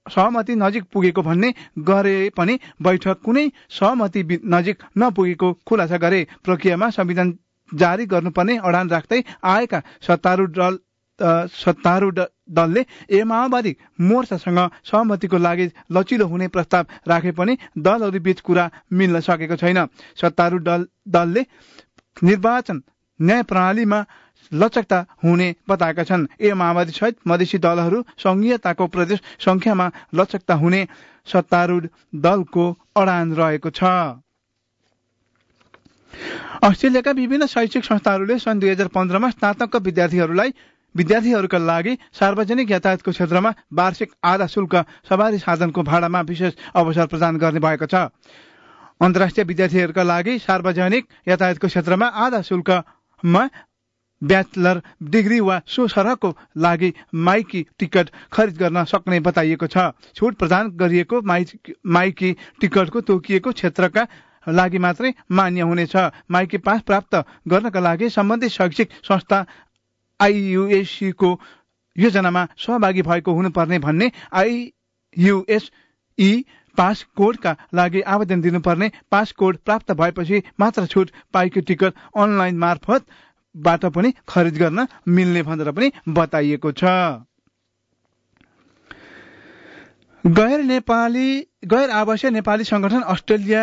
सहमति नजिक पुगेको भन्ने गरे पनि बैठक कुनै सहमति नजिक नपुगेको खुलासा गरे। प्रक्रियामा संविधान जारी गर्नुपर्ने अडान राख्दै आएका सत्तारूढ दल सत्तारूढ दलले ए माओवादी मोर्चासँग सहमतिको लागि लचिलो हुने प्रस्ताव राखे पनि दलहरू बीच कुरा मिल्न सकेको छैन। सत्तारूढ दल दलले निर्वाचन न्याय प्रणालीमा लचकता हुने बताएका छन्। ए माओवादी सहित मधेसी दलहरू संघीयताको प्रदेश संख्यामा लचकता हुने सत्तारूढ दलको अडान रहेको छ। अस्ट्रेलियाका विभिन्न शैक्षिक संस्थाहरूले सन् दुई हजार पन्ध्रमा स्नातकका विद्यार्थीहरूलाई विद्यार्थीहरूका लागि सार्वजनिक यातायातको क्षेत्रमा वार्षिक आधा शुल्क सवारी साधनको भाडामा विशेष अवसर प्रदान गर्ने भएको छ। अन्तर्राष्ट्रिय विद्यार्थीहरूका लागि सार्वजनिक यातायातको क्षेत्रमा आधा शुल्कमा ब्याचलर डिग्री वा सो सरहको लागि माइकी टिकट खरिद गर्न सक्ने बताइएको छ। छुट प्रदान गरिएको माइकी टिकटको तोकिएको क्षेत्रका लागि मात्रै मान्य हुनेछ। माइकी पास प्राप्त गर्नका लागि सम्बन्धित शैक्षिक संस्था आइयुएससीको योजनामा सहभागी भएको हुनुपर्ने भन्ने आइयुएसई पास कोडका लागि आवेदन दिनुपर्ने पास कोड प्राप्त भएपछि मात्र छुट पाइको टिकट अनलाइन मार्फतबाट पनि खरिद गर्न मिल्ने भनेर पनि बताइएको छ। गैर नेपाली गैर आवासीय नेपाली संगठन अस्ट्रेलिया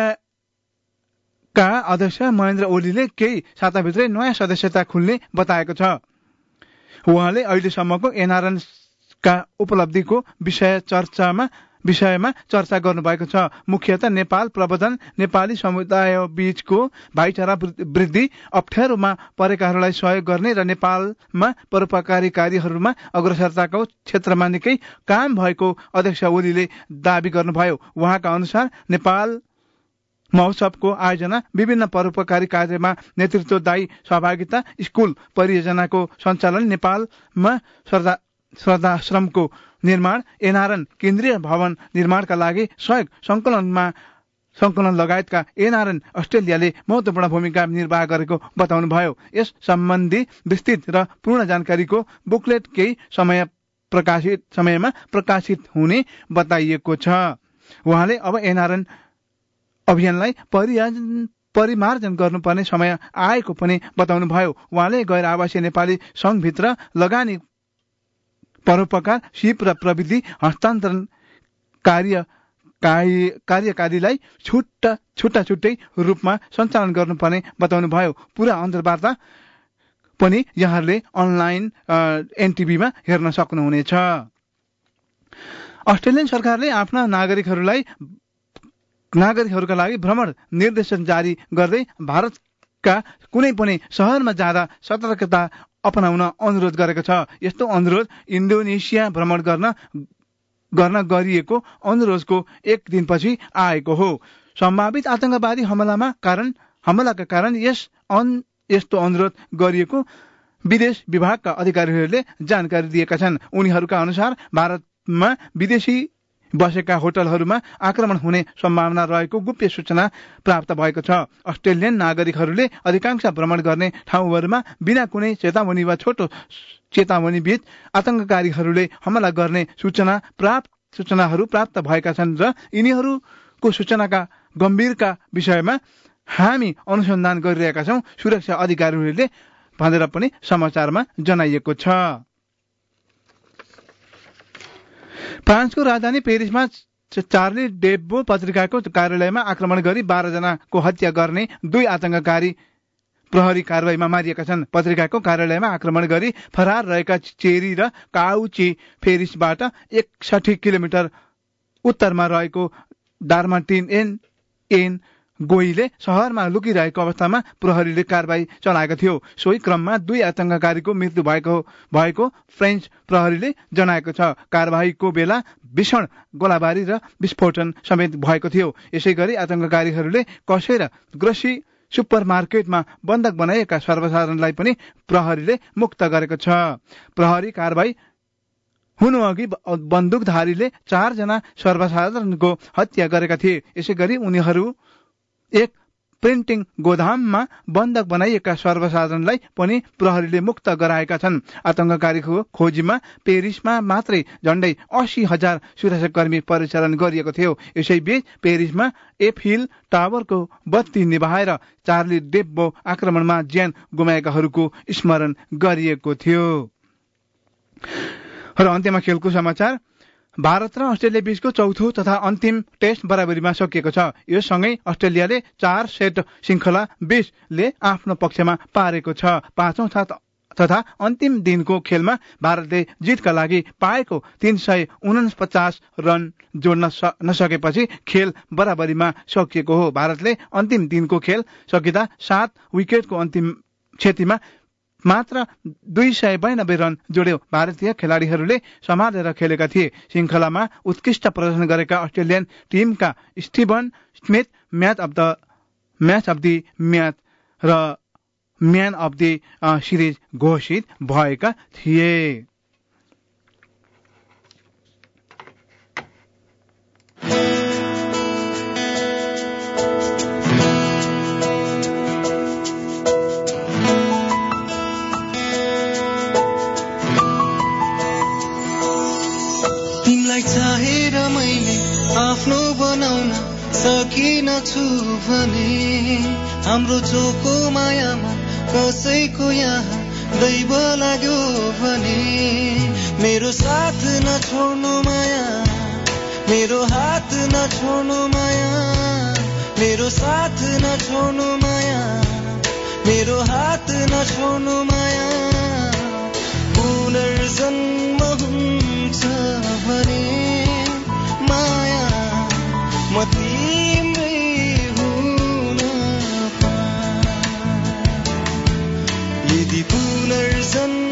का अध्यक्ष महेन्द्र ओलीले केही साताभित्रै नयाँ सदस्यता खुल्ने बताएको छ। उहाँले अहिलेसम्मको एनआरएनका उपलब्धिको विषय चर्चामा विषयमा चर्चा गर्नुभएको छ। मुख्यत नेपाल प्रबन्धन नेपाली समुदाय बीचको भाइचारा वृद्धि अप्ठ्यारोमा परेकाहरूलाई सहयोग गर्ने र नेपालमा परोपकारी कार्यहरूमा अग्रसरताको क्षेत्रमा निकै काम भएको अध्यक्ष ओलीले दावी गर्नुभयो। उहाँका अनुसार नेपाल महोत्सवको आयोजना विभिन्न परोपकारी कार्यमा नेतृत्वदायी सहभागिता स्कूल परियोजनाको सञ्चालन नेपालमा श्रद्धाश्रमको निर्माण एनआरएन केन्द्रीय भवन निर्माणका लागि सहयोग संकलनमा संकलन लगायतका एनआरएन अस्ट्रेलियाले महत्वपूर्ण भूमिका निर्वाह गरेको बताउनुभयो। यस सम्बन्धी विस्तृत र पूर्ण जानकारीको बुकलेट केही समय प्रकाशित समयमा प्रकाशित हुने बताइएको छ। उहाँले अब एनआरएन अभियानलाई परिमार्जन गर्नुपर्ने समय आएको पनि बताउनुभयो। उहाँले गैर आवासीय नेपाली संघभित्र लगानी परोपकार सिप र प्रविधि हस्तान्तरण कार्य कार्यकारीलाई छुट्टा छुट्टा छुट्टै रूपमा सञ्चालन गर्नुपर्ने बताउनुभयो। पुरा अन्तर्वार्ता पनि यहाँहरूले अनलाइन एनटिभीमा हेर्न सक्नुहुनेछ। अस्ट्रेलियन सरकारले आफ्ना नागरिकहरूलाई नागरिकहरूका लागि भ्रमण निर्देशन जारी गर्दै भारतका कुनै पनि शहरमा जाँदा सतर्कता अपनाउन अनुरोध गरेको छ। यस्तो अनुरोध इन्डोनेसिया भ्रमण गर्न गर्न गरिएको अनुरोधको एक दिनपछि आएको हो। सम्भावित आतंकवादी हमलामा कारण हमलाका कारण यस अन यस्तो अनुरोध गरिएको विदेश विभागका अधिकारीहरूले जानकारी दिएका छन्। उनीहरूका अनुसार भारतमा विदेशी बसेका होटलहरूमा आक्रमण हुने सम्भावना रहेको गुप्य सूचना प्राप्त भएको छ। अस्ट्रेलियन नागरिकहरूले अधिकांश भ्रमण गर्ने ठाउँहरूमा बिना कुनै चेतावनी वा छोटो चेतावनी बीच आतंककारीहरूले हमला गर्ने सूचना प्राप्त सूचनाहरू प्राप्त भएका छन् र यिनीहरूको सूचनाका गम्भीरका विषयमा हामी अनुसन्धान गरिरहेका छौं। सुरक्षा अधिकारीहरूले भनेर पनि समाचारमा जनाइएको छ। फ्रान्सको राजधानी पेरिसमा चार्ली डेब्बो पत्रिकाको कार्यालयमा आक्रमण गरी बाह्रजनाको हत्या गर्ने दुई आतंककारी प्रहरी कारवाहीमा मारिएका छन्। पत्रिकाको कार्यालयमा आक्रमण गरी फरार रहेका चेरी र काउची पेरिसबाट एकसाठी किलोमिटर उत्तरमा रहेको डार्माटिन एन एन गोईले शहरमा लुकिरहेको अवस्थामा प्रहरीले कारवाही चलाएको थियो। सोही क्रममा दुई आतंककारीको मृत्यु भएको भएको फ्रेन्च प्रहरीले जनाएको छ। कारवाहीको बेला भीषण गोलाबारी र विस्फोटन समेत भएको थियो। यसै गरी आतंककारीहरूले कसेर ग्रसी सुपर मार्केटमा बन्धक बनाइएका सर्वसाधारणलाई पनि प्रहरीले मुक्त गरेको छ। प्रहरी कारवाही हुनुअघि बन्दुकधारीले चारजना सर्वसाधारणको हत्या गरेका थिए। यसै गरी उनीहरू एक प्रिन्टिङ गोदाममा बन्धक बनाइएका सर्वसाधारणलाई पनि प्रहरीले मुक्त गराएका छन्। आतंककारीको खोजीमा पेरिसमा मात्रै झण्डै अस्सी हजार सुरक्षाकर्मी परिचालन गरिएको थियो। यसैबीच पेरिसमा एफ हिल टावरको बत्ती निभाएर चार्ली डेब्बो आक्रमणमा ज्यान गुमाएकाहरूको स्मरण गरिएको थियो। र अन्त्यमा खेलको समाचार। भारत र अस्ट्रेलिया बीचको चौथो तथा अन्तिम टेस्ट बराबरीमा सकिएको छ। यो सँगै अस्ट्रेलियाले चार सेट श्रृङ्खला बीसले आफ्नो पक्षमा पारेको छ। पाँचौं तथा अन्तिम दिनको खेलमा भारतले जितका लागि पाएको तीन सय उनपचास रन जोड्न नसकेपछि खेल बराबरीमा सकिएको हो। भारतले अन्तिम दिनको खेल सकिँदा सात विकेटको अन्तिम क्षतिमा मात्र दुई सय बयानब्बे रन जोड्यो भारतीय खेलाड़ीहरूले सम्हालेर खेलेका थिए। श्रृङ्खलामा उत्कृष्ट प्रदर्शन गरेका Australian टिमका Steven Smith match of the match of the match र म्यान अफ दि सिरिज घोषित भएका थिए। भने हाम्रो चोको मायामा कसैको यहाँ दैव लाग्यो भने मेरो साथ नछोड्नु माया मेरो हात नछोड्नु माया मेरो साथ नछोड्नु माया मेरो हात नछोड्नु माया। पुनर्जन्म हुन्छ भने यदि पुनर्जन्म हुन्छ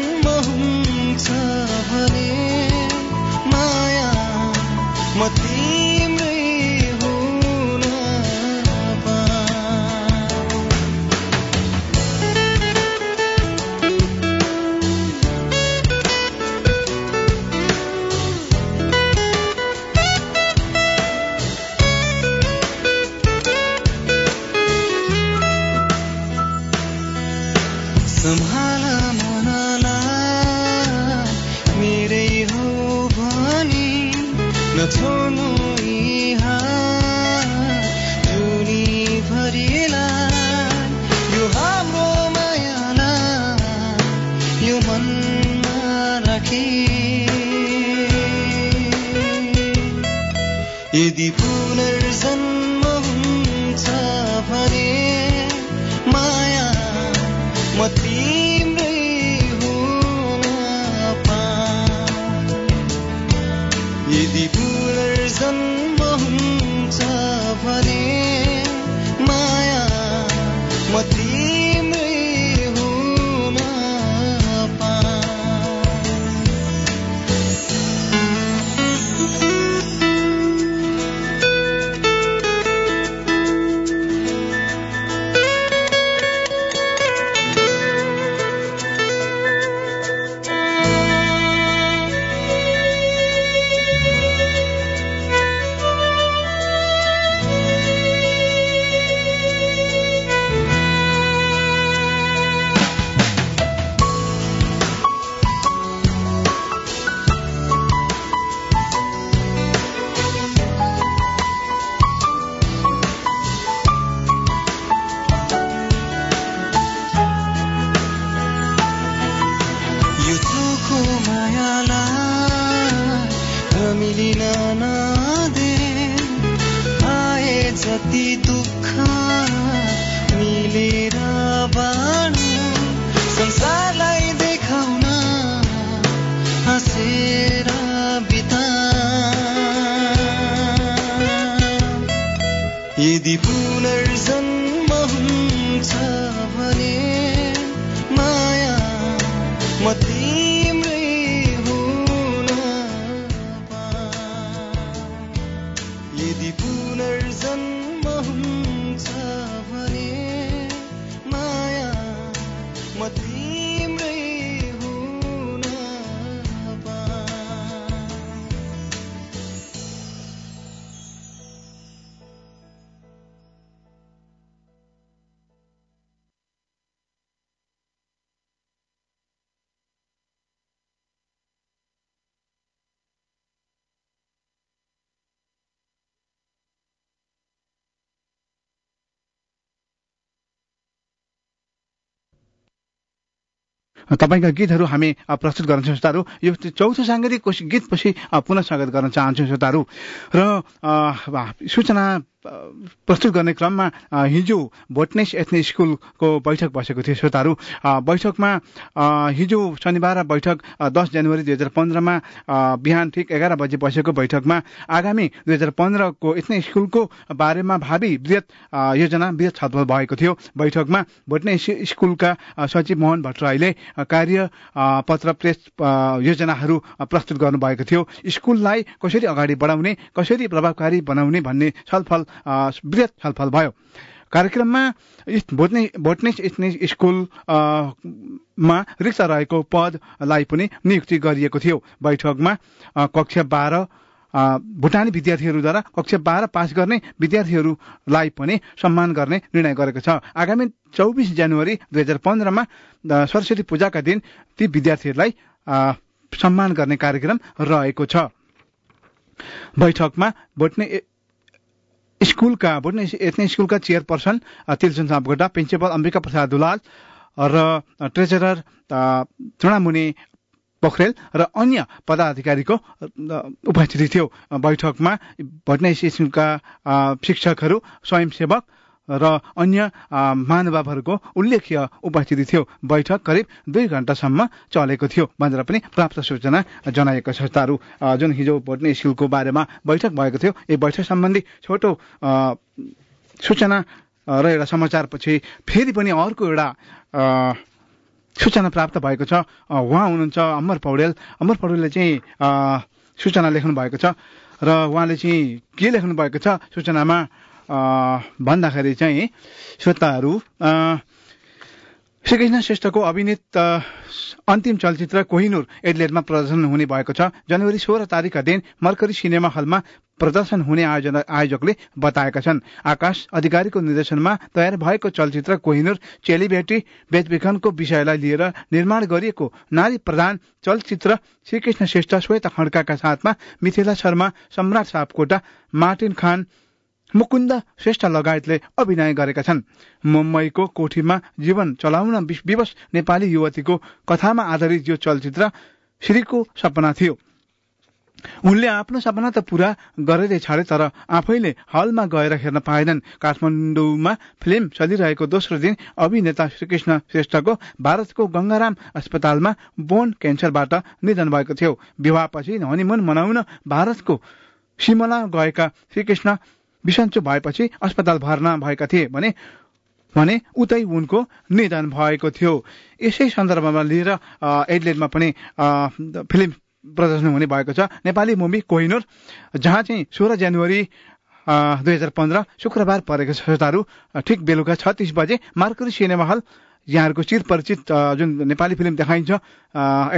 तपाईँका गीतहरू हामी प्रस्तुत गर्न श्रोताहरू यो चौथो साङ्गीतिक गीतपछि पुनः स्वागत गर्न चाहन्छु श्रोताहरू। र सूचना प्रस्तुत गर्ने क्रममा हिजो भोटनेस एथनिक स्कुलको बैठक बसेको थियो। श्रोताहरू बैठकमा हिजो शनिबार बैठक दस जनवरी दुई हजार पन्ध्रमा बिहान ठिक एघार बजे बसेको बैठकमा आगामी दुई हजार पन्ध्रको एथनिक स्कुलको बारेमा भावी वृहत योजना वृहत छलफल भएको थियो। बैठकमा भोटने सि- स्कुलका सचिव मोहन भट्टराईले कार्य पत्र प्रेस योजनाहरू प्रस्तुत गर्नुभएको थियो। स्कुललाई कसरी अगाडि बढाउने कसरी प्रभावकारी बनाउने भन्ने छलफल वृहत छलफल भयो। कार्यक्रममा भोटने भोटनेस इस्ने- स्कुल अ, मा रिक्त रहेको पदलाई पनि नियुक्ति गरिएको थियो। बैठकमा कक्षा बाह्र भुटानी विद्यार्थीहरूद्वारा कक्षा बाह्र पास गर्ने विद्यार्थीहरूलाई पनि सम्मान गर्ने निर्णय गरेको छ। आगामी चौबिस जनवरी दुई हजार पन्ध्रमा सरस्वती पूजाका दिन ती विद्यार्थीहरूलाई सम्मान गर्ने कार्यक्रम रहेको छ। बैठकमा भोटने स्कुलका भोटने एथनिक स्कुलका चेयरपर्सन तिलचुन सापकोटा प्रिन्सिपल अम्बिका प्रसाद दुलाल र ट्रेजरर चुडामुनि पोखरेल र अन्य पदाधिकारीको उपस्थिति थियो बैठकमा। भटनाई स्कुलका शिक्षकहरू स्वयंसेवक र अन्य महानुभावहरूको उल्लेख्य उपस्थिति थियो। बैठक करिब दुई घण्टासम्म चलेको थियो। भनेर पनि प्राप्त सूचना जनाएको अ, जुन हिजो भोटने स्कुलको बारेमा बैठक भएको थियो यो बैठक सम्बन्धी छोटो सूचना र एउटा समाचारपछि फेरि पनि अर्को एउटा सूचना प्राप्त भएको छ। उहाँ हुनुहुन्छ अमर पौडेल। अमर पौडेलले चाहिँ सूचना लेख्नु भएको छ। र उहाँले चाहिँ के लेख्नु भएको छ सूचनामा? भन्दाखेरि चाहिँ श्रोताहरू श्रीकृष्ण श्रेष्ठको अभिनीत अन्तिम चलचित्र कोहिनूर एडलेटमा प्रदर्शन हुने भएको छ। जनवरी सोह्र तारिकका दिन मर्करी सिनेमा हलमा प्रदर्शन हुने आयोजना आयोजकले बताएका छन्। आकाश अधिकारीको निर्देशनमा तयार भएको चलचित्र कोहिनूर चेलीबेटी बेचबिखनको विषयलाई लिएर निर्माण गरिएको नारी प्रधान चलचित्र श्रीकृष्ण श्रेष्ठ श्वेता खड्काका साथमा मिथिला शर्मा सम्राट सापकोटा मार्टिन खान मुकुन्द श्रेष्ठ लगायतले अभिनय गरेका छन्। मुम्बईको कोठीमा जीवन चलाउन विश- विवश नेपाली युवतीको कथामा आधारित यो चलचित्र श्रीको सपना थियो। उनले आफ्नो सपना त पूरा गरेरै छाडे तर आफैले हलमा गएर हेर्न पाएनन्। काठमाडौँमा फिल्म चलिरहेको दोस्रो दिन अभिनेता श्रीकृष्ण श्रेष्ठको भारतको गंगाराम अस्पतालमा बोन क्यान्सरबाट निधन भएको थियो। विवाहपछि हनीमुन मनाउन भारतको सिमला गएका श्रीकृष्ण बिसन्चो भएपछि अस्पताल भर्ना भएका थिए भने भने उतै उनको निधन भएको थियो। यसै सन्दर्भमा लिएर एडलेटमा पनि फिल्म प्रदर्शन हुने भएको छ। नेपाली मुभी कोहिनूर जहाँ चाहिँ सोह्र जनवरी दुई हजार पन्ध्र शुक्रबार परेको छ। श्रोताहरू ठिक बेलुका छत्तिस बजे मार्करी सिनेमा हल यहाँहरूको चिर परिचित अ, जुन नेपाली फिल्म देखाइन्छ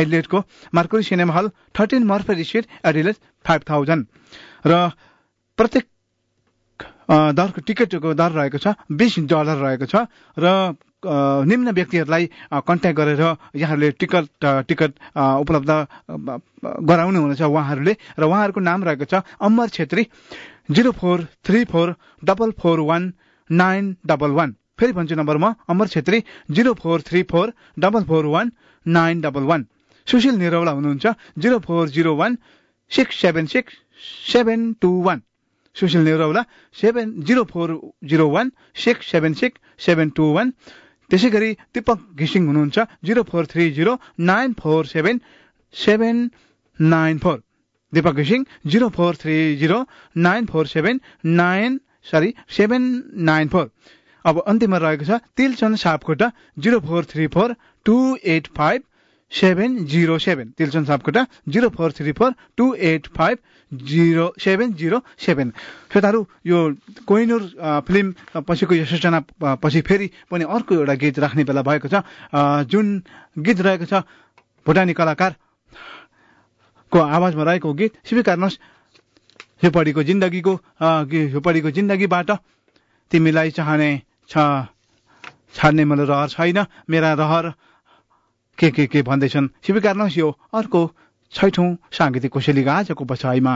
एडलेटको Mercury cinema hall thirteen Murphett street Adelaide five thousand. र प्रत्येक दरको टिकटको दर रहेको छ बिस डलर रहेको छ र निम्न व्यक्तिहरूलाई कन्ट्याक्ट गरेर यहाँहरूले टिकट टिकट उपलब्ध गराउनु हुनेछ उहाँहरूले र उहाँहरूको नाम रहेको छ Amar Chhetri zero four three four double four one nine double one. फेरि भन्छु नम्बर म Amar Chhetri zero four three four double four one nine double one. Sushil Niraula हुनुहुन्छ zero four zero one six seven six seven two one. Sushil Neuraula seven zero four zero one six seven six seven two one त्यसै गरी दिपक घिसिङ हुनुहुन्छ zero four three zero nine four seven seven nine four Dipak घिसिङ zero four three zero nine four seven nine sorry seven nine four अब अन्तिममा रहेको छ Tilchan Sapkota zero four three four two eight five seven zero seven. Tilchan Sapkota zero four three four two eight five zero seven zero seven. श्रोताहरू यो कोहिनुर अ, फिल्म पछिको यो सूचना पछि फेरि पनि अर्को एउटा गीत राख्ने बेला भएको छ। जुन गीत रहेको छ भुटानी कलाकार को आवाजमा रहेको गीत स्वीकार्नुहोस् झोपडीको जिन्दगीको झोपडीको जिन्दगीबाट तिमीलाई चाहने छ छाड्ने मेरो रहर छैन। मेरा रहर के के के भन्दैछन्? स्वीकार्नुहोस् यो अर्को छैठौं साङ्गीतिक कोसेलीको आजको बसाइमा।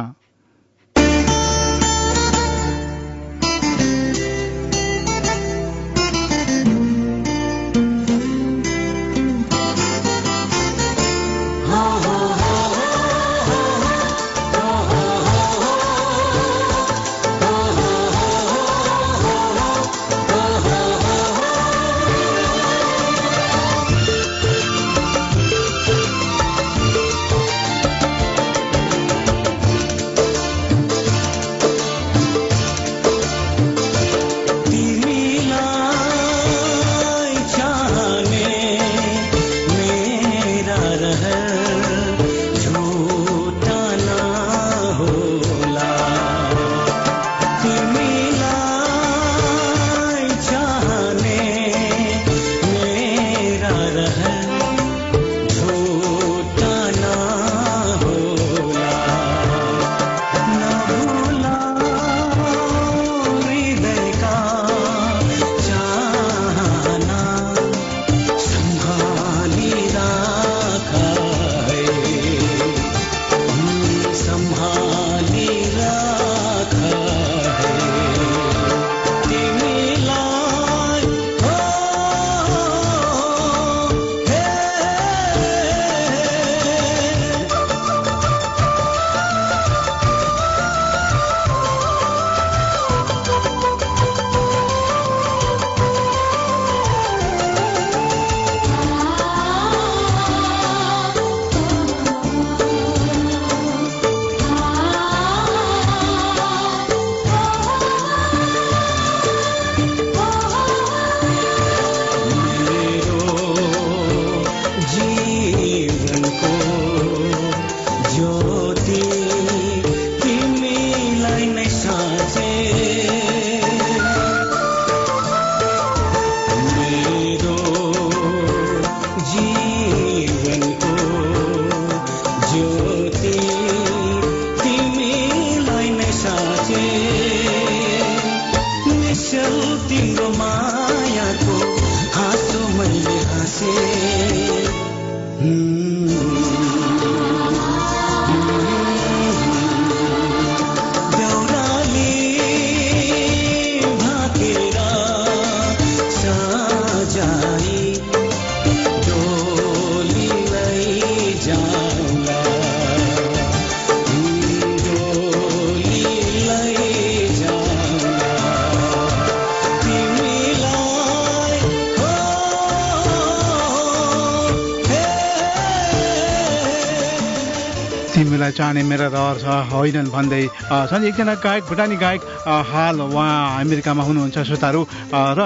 तिमीलाई चाहने मेरा रहर छ होइनन् भन्दै छन् एकजना गायक भुटानी गायक हाल उहाँ अमेरिकामा हुनुहुन्छ श्रोताहरू। र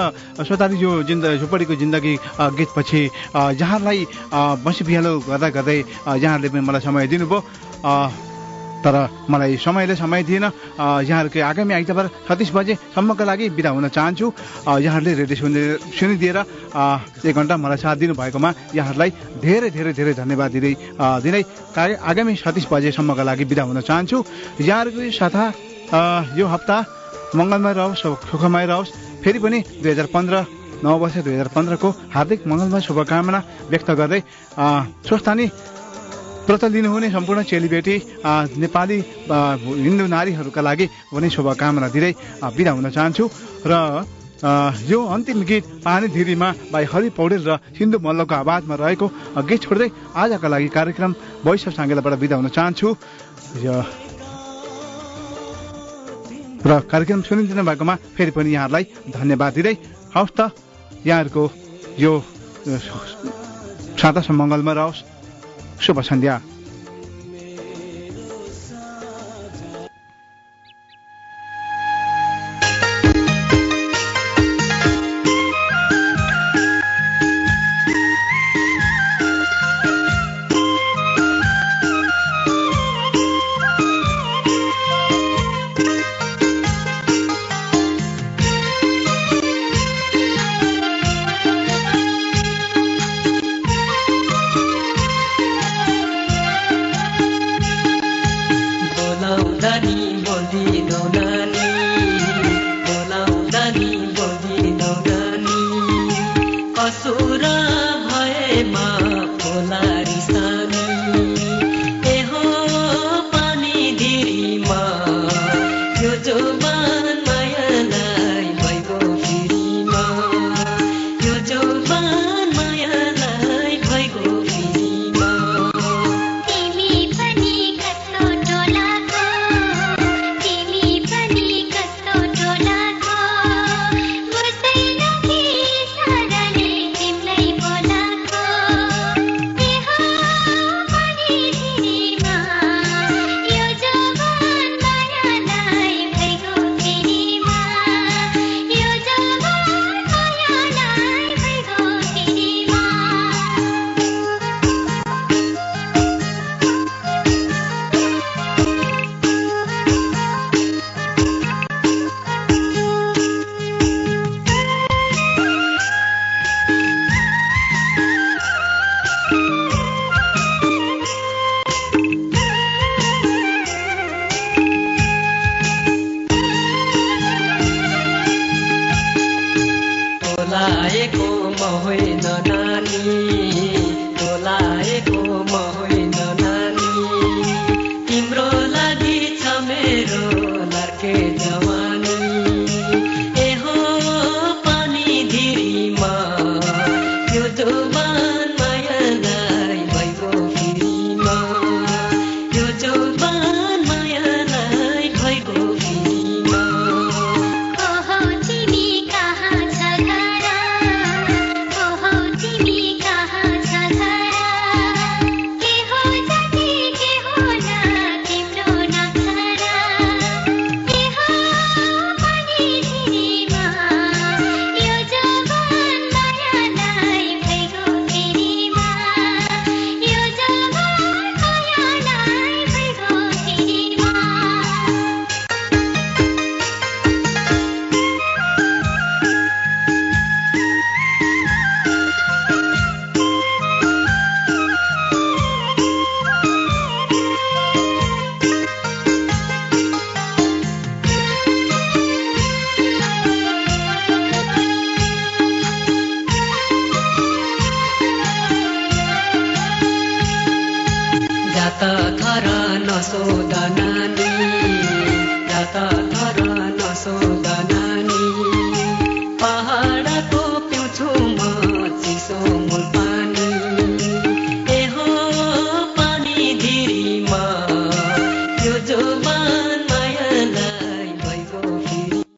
श्रोताहरू यो जिन्द झोपडीको जिन्दगी गीतपछि अ, बसी बिहालो गर्दा गर्दै यहाँहरूले पनि मलाई समय दिनुभयो। तर मलाई समयले समय दिएन यहाँहरूको आगामी आइतबार छत्तिस बजेसम्मका लागि बिदा हुन चाहन्छु। यहाँहरूले रेडियो सुनि सुनिदिएर एक घन्टा मलाई साथ दिनुभएकोमा यहाँहरूलाई धेरै धेरै धेरै धन्यवाद दिँदै दिँदै कार्य आगामी छत्तिस बजेसम्मका लागि बिदा हुन चाहन्छु। यहाँहरूको साथा यो हप्ता मङ्गलमय रहोस् सुखमय रहोस्। फेरि पनि दुई हजार पन्ध्र नौ वर्ष दुई हजार पन्ध्रको हार्दिक मङ्गलमय शुभकामना व्यक्त गर्दै स्वस्थानी व्रत लिनुहुने सम्पूर्ण चेलीबेटी नेपाली हिन्दू नारीहरूका लागि पनि शुभकामना दिँदै बिदा हुन चाहन्छु। र यो अन्तिम गीत पानी धिरीमा भाइ हरि पौडेल र सिन्धु मल्लको आवाजमा रहेको गीत छोड्दै आजका लागि कार्यक्रम वैशव साङ्गेलाबाट बिदा हुन चाहन्छु। र कार्यक्रम सुनिदिनु भएकोमा फेरि पनि यहाँहरूलाई धन्यवाद दिँदै हवस् त यहाँहरूको यो साता मङ्गलमा रहोस्। 是吧，兄弟？